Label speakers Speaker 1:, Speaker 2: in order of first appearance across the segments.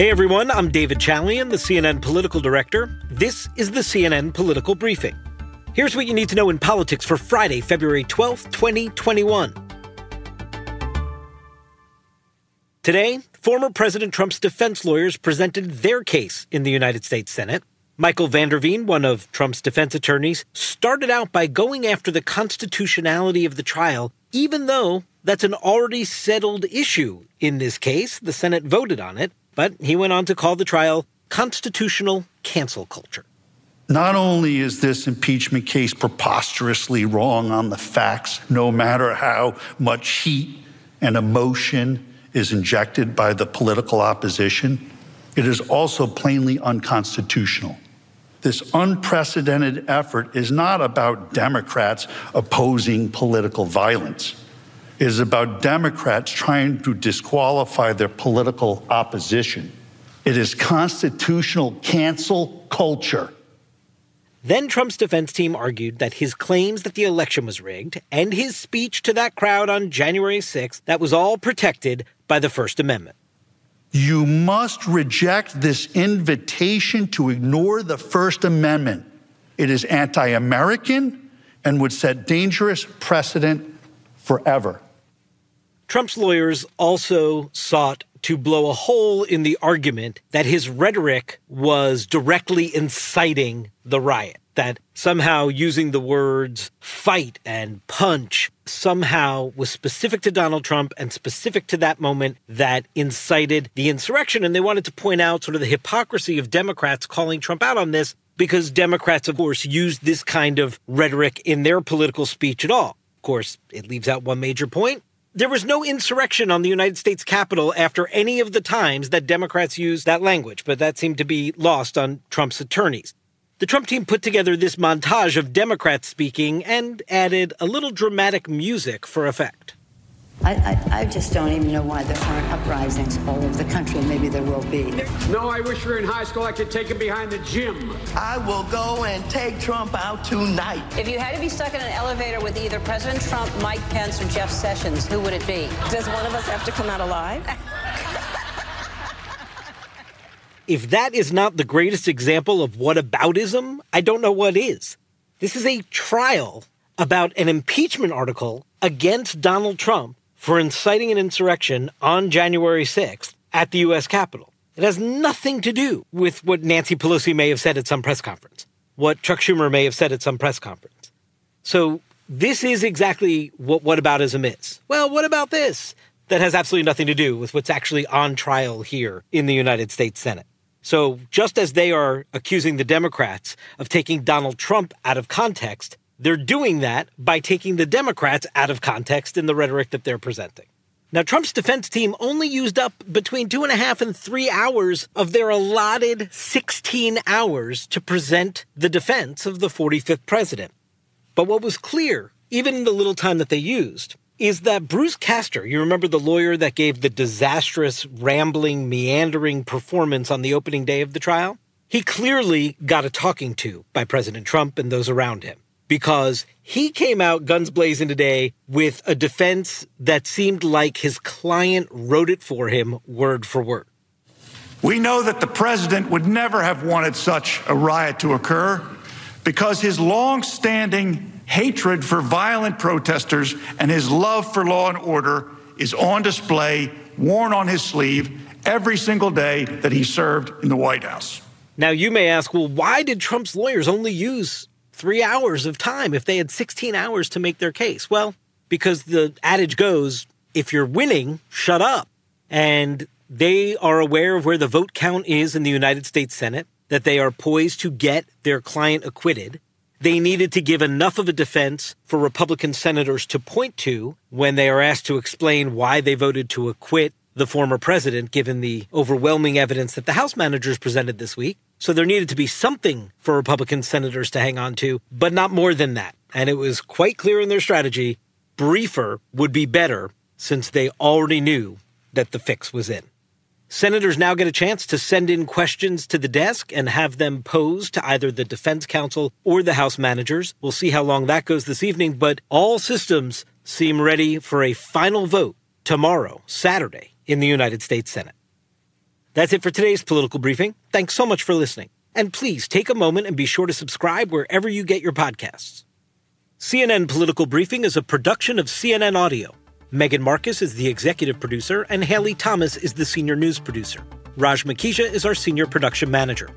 Speaker 1: Hey everyone, I'm David Chalian, the CNN political director. This is the CNN political briefing. Here's what you need to know in politics for Friday, February 12th, 2021. Today, former President Trump's defense lawyers presented their case in the United States Senate. Michael van der Veen, one of Trump's defense attorneys, started out by going after the constitutionality of the trial, even though that's an already settled issue in this case. The Senate voted on it, but he went on to call the trial constitutional cancel culture.
Speaker 2: Not only is this impeachment case preposterously wrong on the facts, no matter how much heat and emotion is injected by the political opposition, it is also plainly unconstitutional. This unprecedented effort is not about Democrats opposing political violence. Is about Democrats trying to disqualify their political opposition. It is constitutional cancel culture.
Speaker 1: Then Trump's defense team argued that his claims that the election was rigged and his speech to that crowd on January 6th that was all protected by the First Amendment.
Speaker 2: You must reject this invitation to ignore the First Amendment. It is anti American and would set dangerous precedent forever.
Speaker 1: Trump's lawyers also sought to blow a hole in the argument that his rhetoric was directly inciting the riot. That somehow using the words fight and punch somehow was specific to Donald Trump and specific to that moment that incited the insurrection. And they wanted to point out sort of the hypocrisy of Democrats calling Trump out on this because Democrats, of course, use this kind of rhetoric in their political speech at all. Of course, it leaves out one major point there was no insurrection on the United States Capitol after any of the times that Democrats used that language, but that seemed to be lost on Trump's attorneys. The Trump team put together this montage of Democrats speaking and added a little dramatic music for effect.
Speaker 3: I, I, I, just don't even know why there aren't uprisings all over the country. Maybe there will be.
Speaker 4: No, I wish we were in high school. I could take him behind the gym.
Speaker 5: I will go and take Trump out tonight.
Speaker 6: If you had to be stuck in an elevator with either President Trump, Mike Pence, or Jeff Sessions, who would it be?
Speaker 7: Does one of us have to come out alive?
Speaker 1: if that is not the greatest example of whataboutism, I don't know what is. This is a trial about an impeachment article against Donald Trump for inciting an insurrection on January 6th at the U.S. Capitol. It has nothing to do with what Nancy Pelosi may have said at some press conference, what Chuck Schumer may have said at some press conference. So this is exactly what whataboutism is. Well, what about this? That has absolutely nothing to do with what's actually on trial here in the United States Senate. So just as they are accusing the Democrats of taking Donald Trump out of context, they're doing that by taking the Democrats out of context in the rhetoric that they're presenting. Now, Trump's defense team only used up between two and a half and three hours of their allotted 16 hours to present the defense of the 45th president. But what was clear, even in the little time that they used, is that Bruce Castor, you remember the lawyer that gave the disastrous, rambling, meandering performance on the opening day of the trial? He clearly got a talking to by President Trump and those around him because he came out guns blazing today with a defense that seemed like his client wrote it for him word for word.
Speaker 8: We know that the president would never have wanted such a riot to occur because his long-standing hatred for violent protesters and his love for law and order is on display, worn on his sleeve every single day that he served in the White House.
Speaker 1: Now, you may ask, well, why did Trump's lawyers only use three hours of time if they had 16 hours to make their case? Well, because the adage goes, if you're winning, shut up. And they are aware of where the vote count is in the United States Senate, that they are poised to get their client acquitted. They needed to give enough of a defense for Republican senators to point to when they are asked to explain why they voted to acquit the former president, given the overwhelming evidence that the House managers presented this week. So there needed to be something for Republican senators to hang on to, but not more than that. And it was quite clear in their strategy briefer would be better since they already knew that the fix was in. Senators now get a chance to send in questions to the desk and have them posed to either the defense counsel or the House managers. We'll see how long that goes this evening, but all systems seem ready for a final vote tomorrow, Saturday, in the United States Senate. That's it for today's political briefing. Thanks so much for listening. And please take a moment and be sure to subscribe wherever you get your podcasts. CNN Political Briefing is a production of CNN Audio. Megan Marcus is the executive producer, and Haley Thomas is the senior news producer. Raj Makhija is our senior production manager.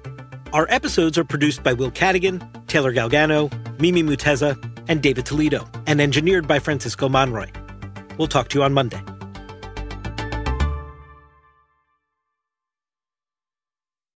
Speaker 1: Our episodes are produced by Will Cadigan, Taylor Galgano, Mimi Muteza, and David Toledo, and engineered by Francisco Monroy. We'll talk to you on Monday.